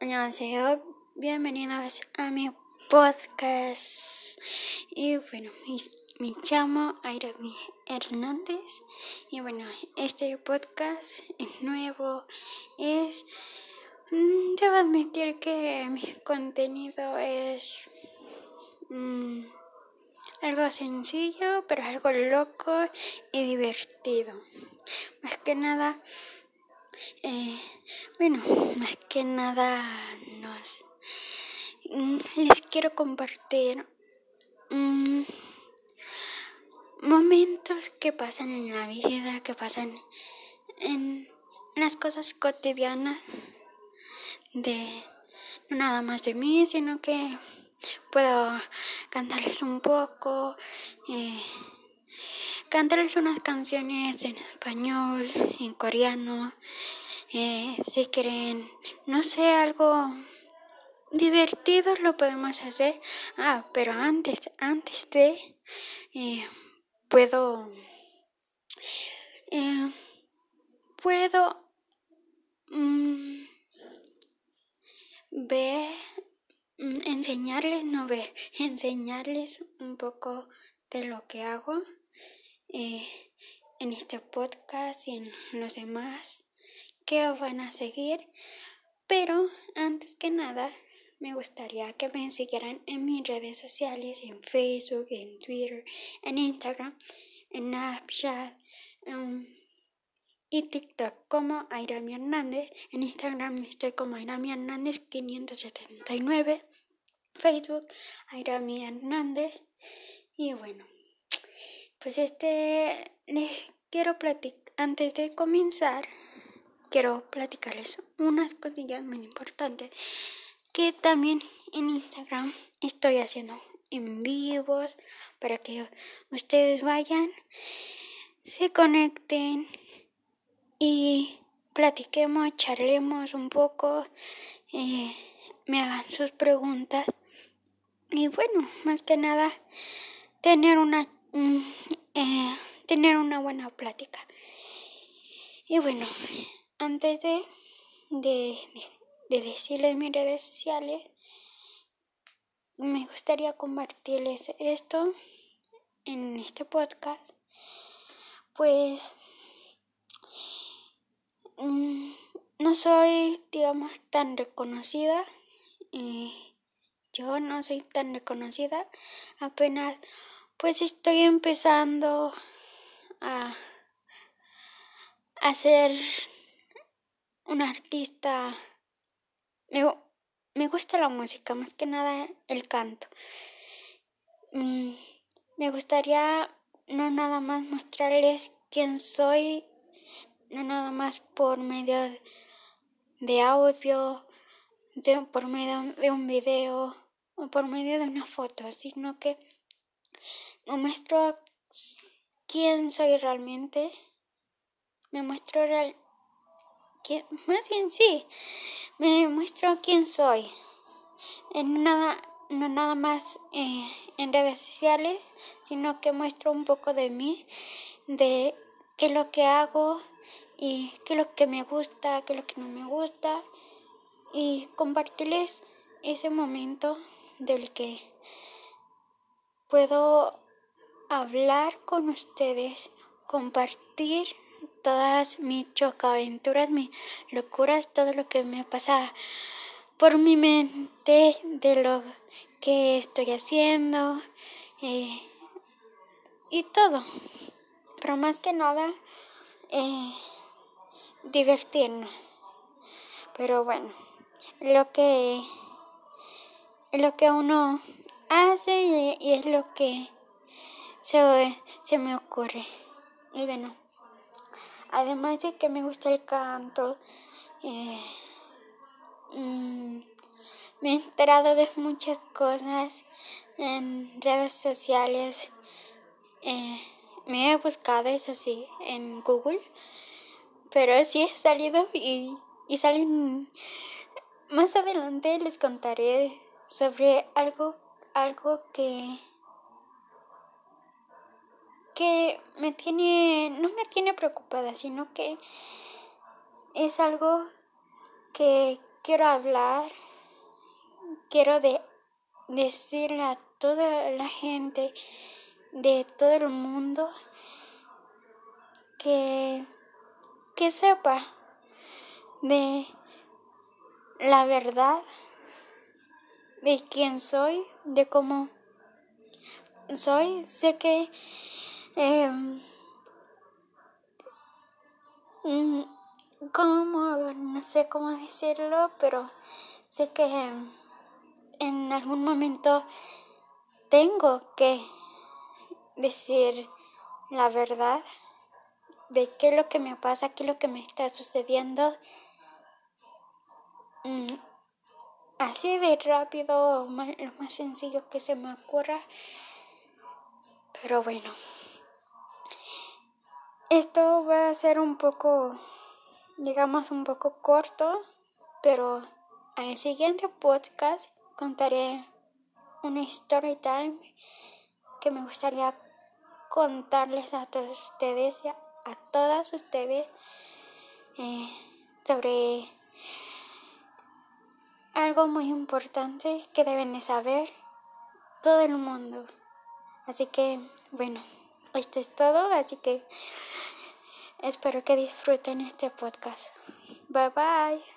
Annyeonghaseyo, bienvenidos a mi podcast. Y bueno, me, llamo Airami Hernández. Y bueno, este podcast es nuevo. Es. mm, Debo admitir que mi contenido es. mm, algo sencillo, pero algo loco y divertido. Más que nada. Eh, bueno, más que nada nos mm, les quiero compartir mm, momentos que pasan en la vida, que pasan en, las cosas cotidianas de no nada más de mí, sino que puedo cantarles un poco, eh, cantarles unas canciones en español, en coreano, eh, si quieren, no sé, algo divertido lo podemos hacer. Ah, pero antes, antes de, eh, puedo, eh, puedo mm, ver, mm, enseñarles, no ver, enseñarles un poco de lo que hago eh, en este podcast y en los demás que van a seguir. Pero antes que nada, me gustaría que me siguieran en mis redes sociales, en Facebook, en Twitter, en Instagram, en Snapchat y TikTok como Airami Hernández. En Instagram estoy como Airami Hernández 579. Facebook Airami Hernández. Y bueno, pues este les quiero platicar antes de comenzar quiero platicarles unas cosillas muy importantes que también en Instagram estoy haciendo en vivos para que ustedes vayan, se conecten y platiquemos, charlemos un poco, eh, me hagan sus preguntas. Y bueno, más que nada tener una mm, eh, tener una buena plática. Y bueno, antes de, de, de decirles mis redes sociales, me gustaría compartirles esto en este podcast. Pues mm, no soy, digamos, tan reconocida. yo no soy tan reconocida. Apenas, pues estoy empezando a, ser una artista. Me, me gusta la música, más que nada el canto. Mm, me gustaría no nada más mostrarles quién soy, no nada más por medio de audio, de, por medio de un video o por medio de una foto, sino que me muestro quién soy realmente, me muestro real, quién- más bien sí, me muestro quién soy, en nada, no nada más eh, en redes sociales, sino que muestro un poco de mí, de qué es lo que hago y qué es lo que me gusta, qué es lo que no me gusta y compartirles ese momento del que puedo hablar con ustedes, compartir todas mis chocaventuras, mis locuras, todo lo que me pasa por mi mente de lo que estoy haciendo eh, y todo. Pero más que nada, eh, divertirnos. Pero bueno, lo que lo que uno hace y, es lo que se, se me ocurre. Y bueno, además de que me gusta el canto, eh, mm, me he enterado de muchas cosas en redes sociales. Eh, me he buscado, eso sí, en Google, pero sí he salido y, y salen... Más adelante les contaré sobre algo, algo que que me tiene, no me tiene preocupada, sino que es algo que quiero hablar, quiero de, decirle a toda la gente de todo el mundo que, que sepa de la verdad de quién soy, de cómo soy. Sé que eh, como no sé cómo decirlo, pero sé que en algún momento tengo que decir la verdad de qué es lo que me pasa, qué es lo que me está sucediendo. Mm, así de rápido, lo más sencillo que se me ocurra. Pero bueno, esto va a ser un poco, digamos, un poco corto, pero el siguiente podcast contaré una story time que me gustaría contarles a todos ustedes, a todas ustedes, eh, sobre algo muy importante que deben de saber todo el mundo. Así que, bueno, esto es todo, así que espero que disfruten este podcast. Bye bye.